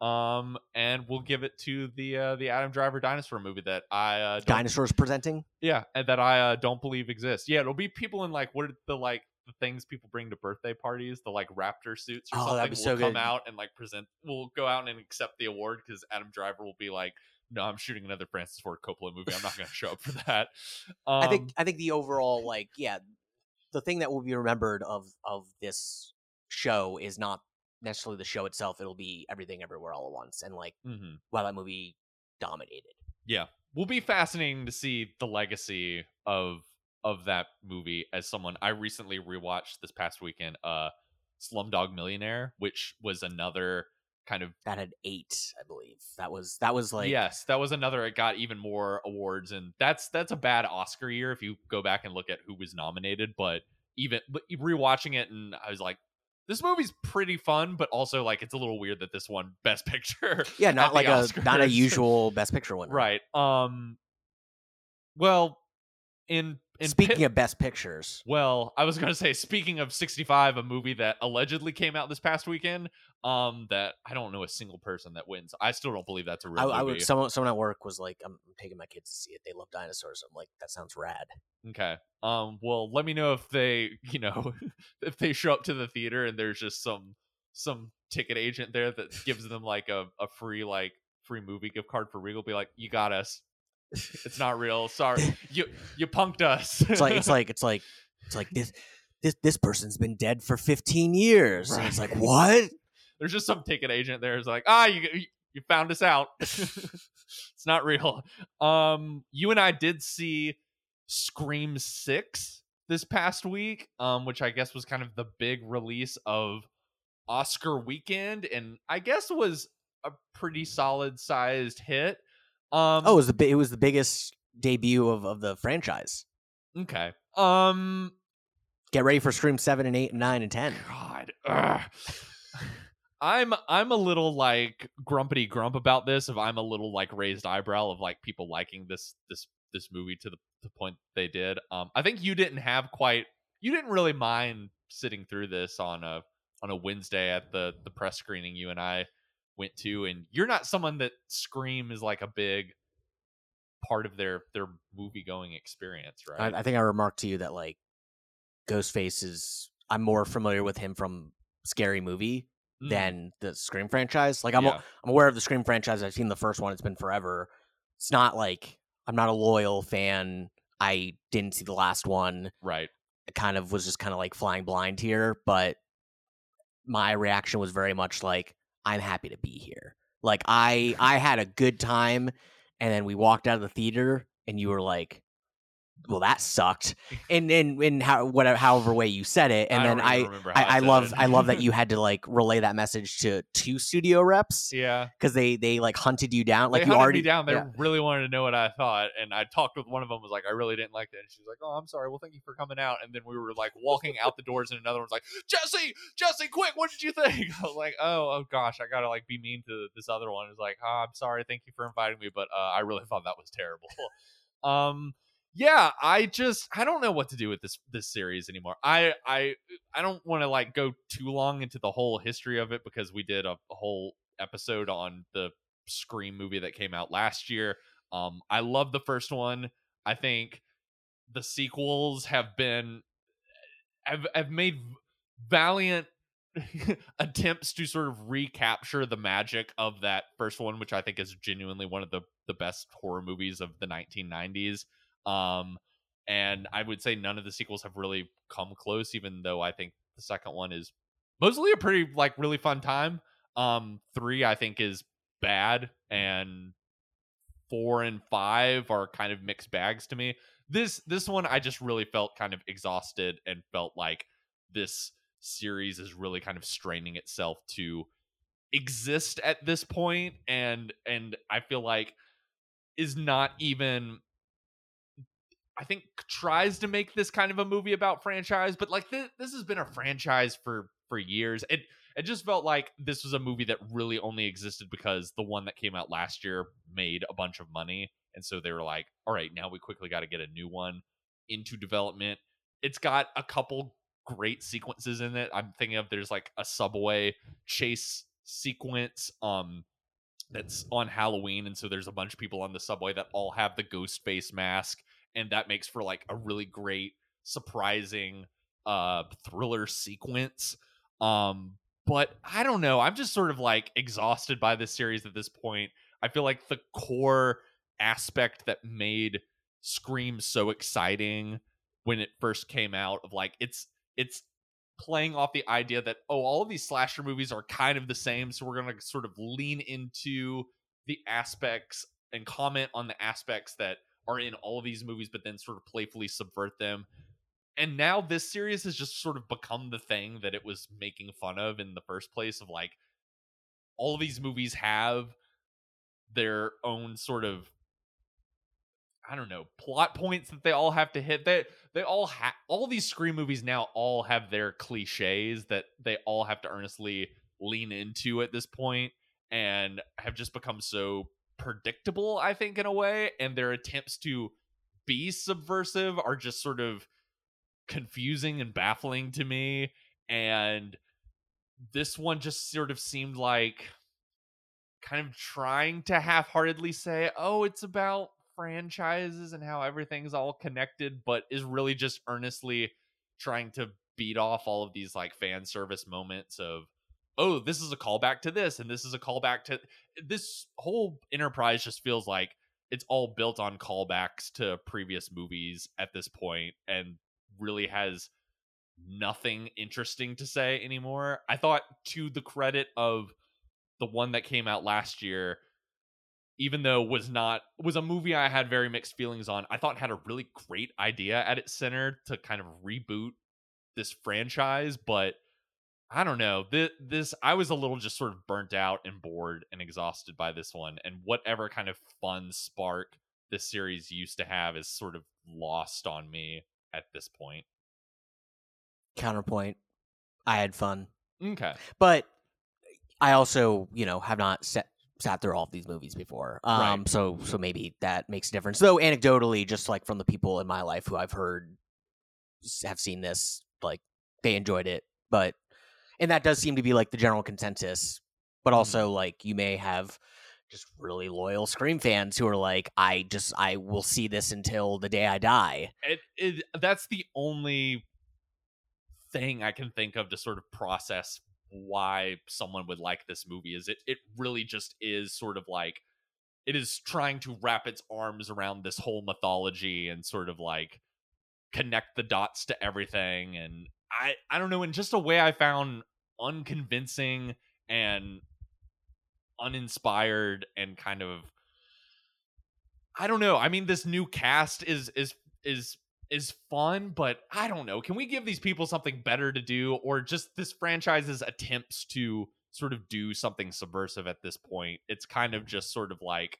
um and we'll give it to the uh the Adam Driver dinosaur movie that I uh Dinosaurs presenting. yeah, and that I uh, don't believe exists. Yeah, it'll be people in like what are the like the things people bring to birthday parties, the like raptor suits or Oh, that'd something. be will so come out and like present. We'll go out and accept the award because Adam Driver will be like, "No, I'm shooting another Francis Ford Coppola movie. I'm not going to show up for that." Um, I think I think the overall like yeah, the thing that will be remembered of of this show is not necessarily the show itself. It'll be everything everywhere all at once, and like mhm. wow, that movie dominated. yeah, will be fascinating to see the legacy of of that movie as someone I recently rewatched this past weekend. Uh, Slumdog Millionaire, which was another kind of That had eight, I believe. That was that was like yes, that was another. It got even more awards, and that's that's a bad Oscar year if you go back and look at who was nominated. But even but rewatching it, and I was like, this movie's pretty fun, but also like it's a little weird that this one Best Picture. yeah, not like a not a usual Best Picture winner. right. Um. Well, in in Speaking Pit- of Best Pictures, well, I was going to say, speaking of 65, a movie that allegedly came out this past weekend, um, that I don't know a single person that wins. I still don't believe that's a real I, movie. I would someone someone at work was like, I'm, taking my kids to see it. They love dinosaurs. I'm like, that sounds rad. Okay. Um. Well, let me know if they, you know, if they show up to the theater and there's just some some ticket agent there that gives them like a, a free like free movie gift card for Regal. Be like, you got us. It's not real. Sorry, you you punked us. It's like it's like it's like it's like this this this person's been dead for 15 years. And it's like, what? There's just some ticket agent there who's like, ah, you you found us out. it's not real. Um, you and I did see Scream Six this past week, um, which I guess was kind of the big release of Oscar weekend, and I guess was a pretty solid sized hit. Um, Oh, it was the it was the biggest debut of, of the franchise. okay. Um, Get ready for Scream 7 and 8 and 9 and 10. God. I'm I'm a little like grumpity grump about this. If I'm a little like raised eyebrow of like people liking this this this movie to the, the point they did. Um, I think you didn't have quite you didn't really mind sitting through this on a on a Wednesday at the the press screening you and I went to, and you're not someone that Scream is like a big part of their their movie going experience, right? I, I think I remarked to you that like Ghostface is I'm more familiar with him from Scary Movie Mm. than the Scream franchise. Like I'm Yeah. I'm aware of the Scream franchise. I've seen the first one. It's been forever. It's not like I'm not a loyal fan. I didn't see the last one. right. I kind of was just kind of like flying blind here, but my reaction was very much like I'm happy to be here. Like I I had a good time and then we walked out of the theater and you were like well that sucked and and and how whatever however way you said it and I then I even remember how I, I love. I love that you had to like relay that message to two studio reps Yeah. because they they like hunted you down like they you already me down. They yeah. really wanted to know what I thought, and I talked with one of them. Was like, I really didn't like that, and she was like, Oh, I'm sorry. Well, thank you for coming out. And then we were like walking out the doors, and another one's like, Jesse, Jesse, quick, what did you think? I was like, Oh, oh gosh, I gotta like be mean to this other one. It's like, Oh, I'm sorry. Thank you for inviting me, but uh, I really thought that was terrible. um. Yeah, I just I don't know what to do with this this series anymore. I I I don't want to like go too long into the whole history of it because we did a, a whole episode on the Scream movie that came out last year. Um, I love the first one. I think the sequels have been have have made valiant attempts to sort of recapture the magic of that first one, which I think is genuinely one of the the best horror movies of the 1990s. Um, and I would say none of the sequels have really come close, even though I think the second one is mostly a pretty like really fun time. Um, three I think is bad, and four and five are kind of mixed bags to me. This this one I just really felt kind of exhausted and felt like this series is really kind of straining itself to exist at this point and and I feel like is not even I think tries to make this kind of a movie about franchise, but like this, this has been a franchise for for years. It it just felt like this was a movie that really only existed because the one that came out last year made a bunch of money, and so they were like, "All right, now we quickly got to get a new one into development." It's got a couple great sequences in it. I'm thinking of there's like a subway chase sequence um that's on Halloween and so there's a bunch of people on the subway that all have the ghost face mask and that makes for like a really great surprising uh thriller sequence um but i don't know i'm just sort of like exhausted by this series at this point. I feel like the core aspect that made scream so exciting when it first came out of like it's it's playing off the idea that oh all of these slasher movies are kind of the same so we're going to sort of lean into the aspects and comment on the aspects that are in all of these movies, but then sort of playfully subvert them. And now this series has just sort of become the thing that it was making fun of in the first place of like all of these movies have their own sort of I don't know, plot points that they all have to hit. They they all have all these Scream movies now all have their cliches that they all have to earnestly lean into at this point and have just become so predictable, I think, in a way, and their attempts to be subversive are just sort of confusing and baffling to me. And this one just sort of seemed like kind of trying to half heartedly say, oh, it's about franchises and how everything's all connected, but is really just earnestly trying to beat off all of these like fan service moments of oh, this is a callback to this, and this is a callback to this whole enterprise just feels like it's all built on callbacks to previous movies at this point and really has nothing interesting to say anymore. I thought to the credit of the one that came out last year, even though was not was a movie I had very mixed feelings on, I thought had a really great idea at its center to kind of reboot this franchise, but I don't know. This, this I was a little just sort of burnt out and bored and exhausted by this one, and whatever kind of fun spark this series used to have is sort of lost on me at this point. Counterpoint. I had fun, Okay. but I also, you know, have not sat sat through all of these movies before. Um, Right. so so maybe that makes a difference. Though anecdotally, just like from the people in my life who I've heard have seen this, like they enjoyed it, but and that does seem to be like the general consensus. But mm-hmm. also, like you may have just really loyal Scream fans who are like, I just I will see this until the day I die. It, it that's the only thing I can think of to sort of process why someone would like this movie is it it really just is sort of like it is trying to wrap its arms around this whole mythology and sort of like connect the dots to everything and i i don't know in just a way i found unconvincing and uninspired and kind of I don't know. I mean this new cast is is is is fun, but I don't know. Can we give these people something better to do or just this franchise's attempts to sort of do something subversive at this point? It's kind of just sort of like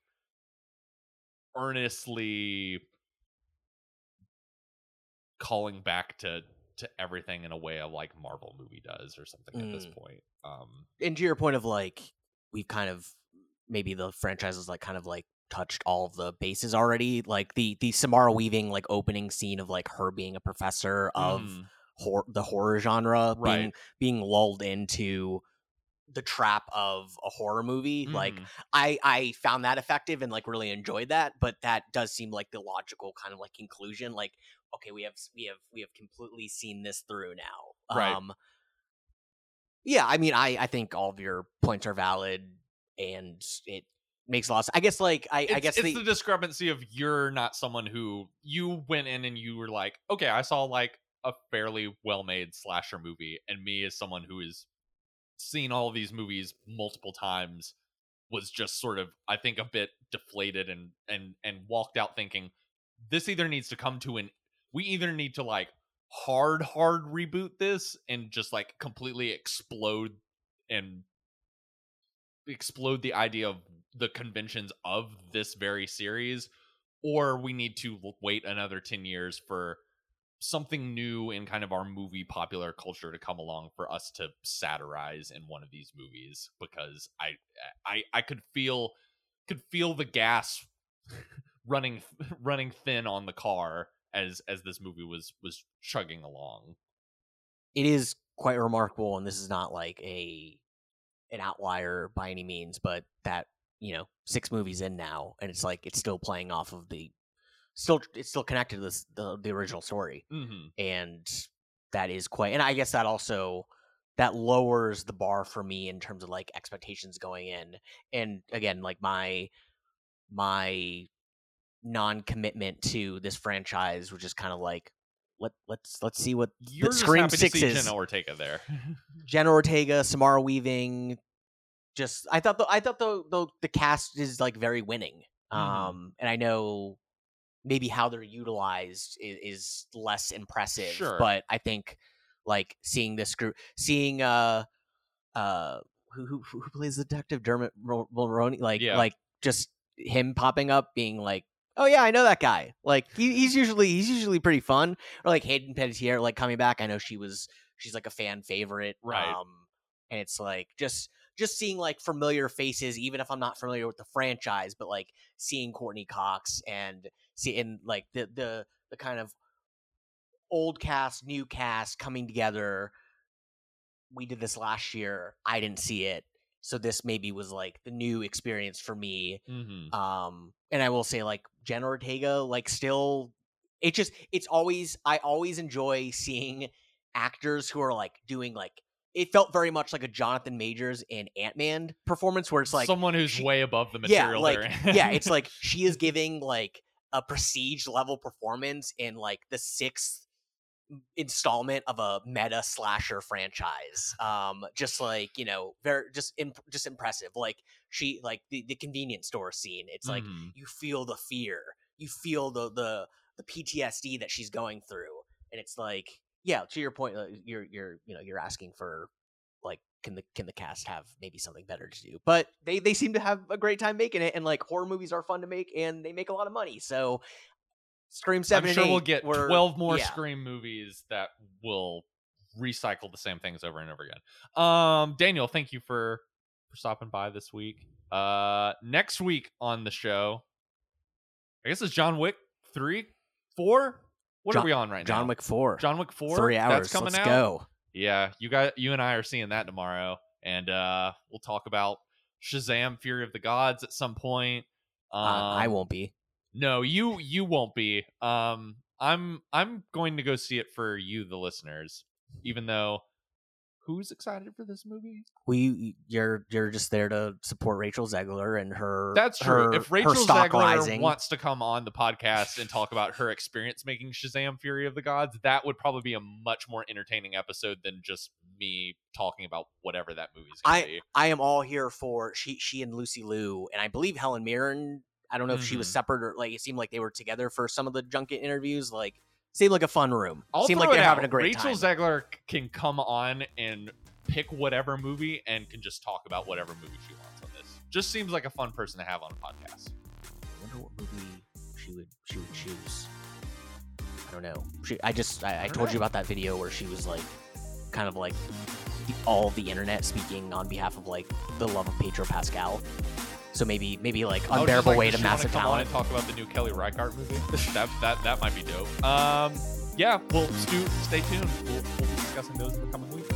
earnestly calling back to to everything in a way of like Marvel movie does or something at this Mm. point. Um and to your point of like we've kind of maybe the franchise is like kind of like touched all of the bases already like the the samara weaving like opening scene of like her being a professor of mm, hor- the horror genre being Right. being lulled into the trap of a horror movie like mhm. i i found that effective and like really enjoyed that but that does seem like the logical kind of like conclusion like okay we have we have we have completely seen this through now Right. um yeah i mean i i think all of your points are valid and it makes a lot of, i guess like i i guess it's the, the discrepancy of you're not someone who you went in and you were like, okay, I saw like a fairly well made slasher movie, and me as someone who is has seen all of these movies multiple times was just sort of I think a bit deflated and and and walked out thinking this either needs to come to an we either need to like hard hard reboot this and just like completely explode and explode the idea of the conventions of this very series or we need to wait another 10 years for something new in kind of our movie popular culture to come along for us to satirize in one of these movies because i i i could feel could feel the gas running running thin on the car as as this movie was was chugging along. It is quite remarkable and this is not like a an outlier by any means but that you know six movies in now and it's like it's still playing off of the still it's still connected to this the, the original story hmm and that is quite and i guess that also that lowers the bar for me in terms of like expectations going in and again like my my non-commitment to this franchise which is kind of like let let's let's see what you're Scream see Sixes- Jenna Ortega there Jenna Ortega, Samara Weaving. Just I thought the I thought the the, the cast is like very winning. Mhm. Um, and I know maybe how they're utilized is, is less impressive. Sure. but I think like seeing this group, seeing uh uh who who who plays the detective Dermot Mul- Mulroney, like Yeah. like just him popping up, being like. Oh yeah, I know that guy. Like he, he's usually he's usually pretty fun. Or like Hayden Panettiere, like coming back. I know she was she's like a fan favorite Right. um and it's like just just seeing like familiar faces even if i'm not familiar with the franchise but like seeing courteney cox and seeing like the the the kind of old cast new cast coming together we did this last year i didn't see it so this maybe was like the new experience for me hmm um and i will say like jen ortega like still it just it's always i always enjoy seeing actors who are like doing like it felt very much like a jonathan majors in ant-man performance where it's like someone who's she- way above the yeah material like yeah it's like she is giving like a prestige level performance in like the sixth installment of a meta slasher franchise um just like you know very just imp- just impressive like she like the, the convenience store scene it's like Mhm. you feel the fear you feel the the the ptsd that she's going through and it's like yeah to your point uh, you're you're you know you're asking for like can the can the cast have maybe something better to do but they they seem to have a great time making it and like horror movies are fun to make and they make a lot of money so scream 7 I'm sure we'll get were- 12 more yeah. Scream movies that will recycle the same things over and over again. Um, Daniel, thank you for for stopping by this week. Uh, next week on the show, I guess it's John Wick three, four. What John- are we on right john now? John Wick 4 John Wick four. three hours That's coming let's out. go Yeah, you got you and I are seeing that tomorrow, and uh, we'll talk about Shazam: Fury of the Gods at some point. Um, uh, i won't be no, you you won't be. Um I'm I'm going to go see it for you the listeners, even though who's excited for this movie? We you're you're just there to support Rachel Zegler and her. That's her, true. If Rachel Zegler rising. wants to come on the podcast and talk about her experience making Shazam: Fury of the Gods, that would probably be a much more entertaining episode than just me talking about whatever that movie's to be. I am all here for she she and Lucy Liu and I believe Helen Mirren. I don't know if she was Mhm. separate or like it seemed like they were together for some of the junket interviews. Like seemed like a fun room. I'll seemed like they're having a great Rachel time. Zegler can come on and pick whatever movie and can just talk about whatever movie she wants on this. Just seems like a fun person to have on a podcast. I wonder what movie she would she would choose. I don't know. She, I just I, I don't told you about that video where she was like, kind of like the, all the internet speaking on behalf of like the love of Pedro Pascal. So maybe maybe like Oh, unbearable like, weight of massive come on talent. and talk about the new Kelly Reichardt movie. that that that might be dope. Um, yeah. Well, Stu, stay tuned. We'll, we'll be discussing those in the coming weeks.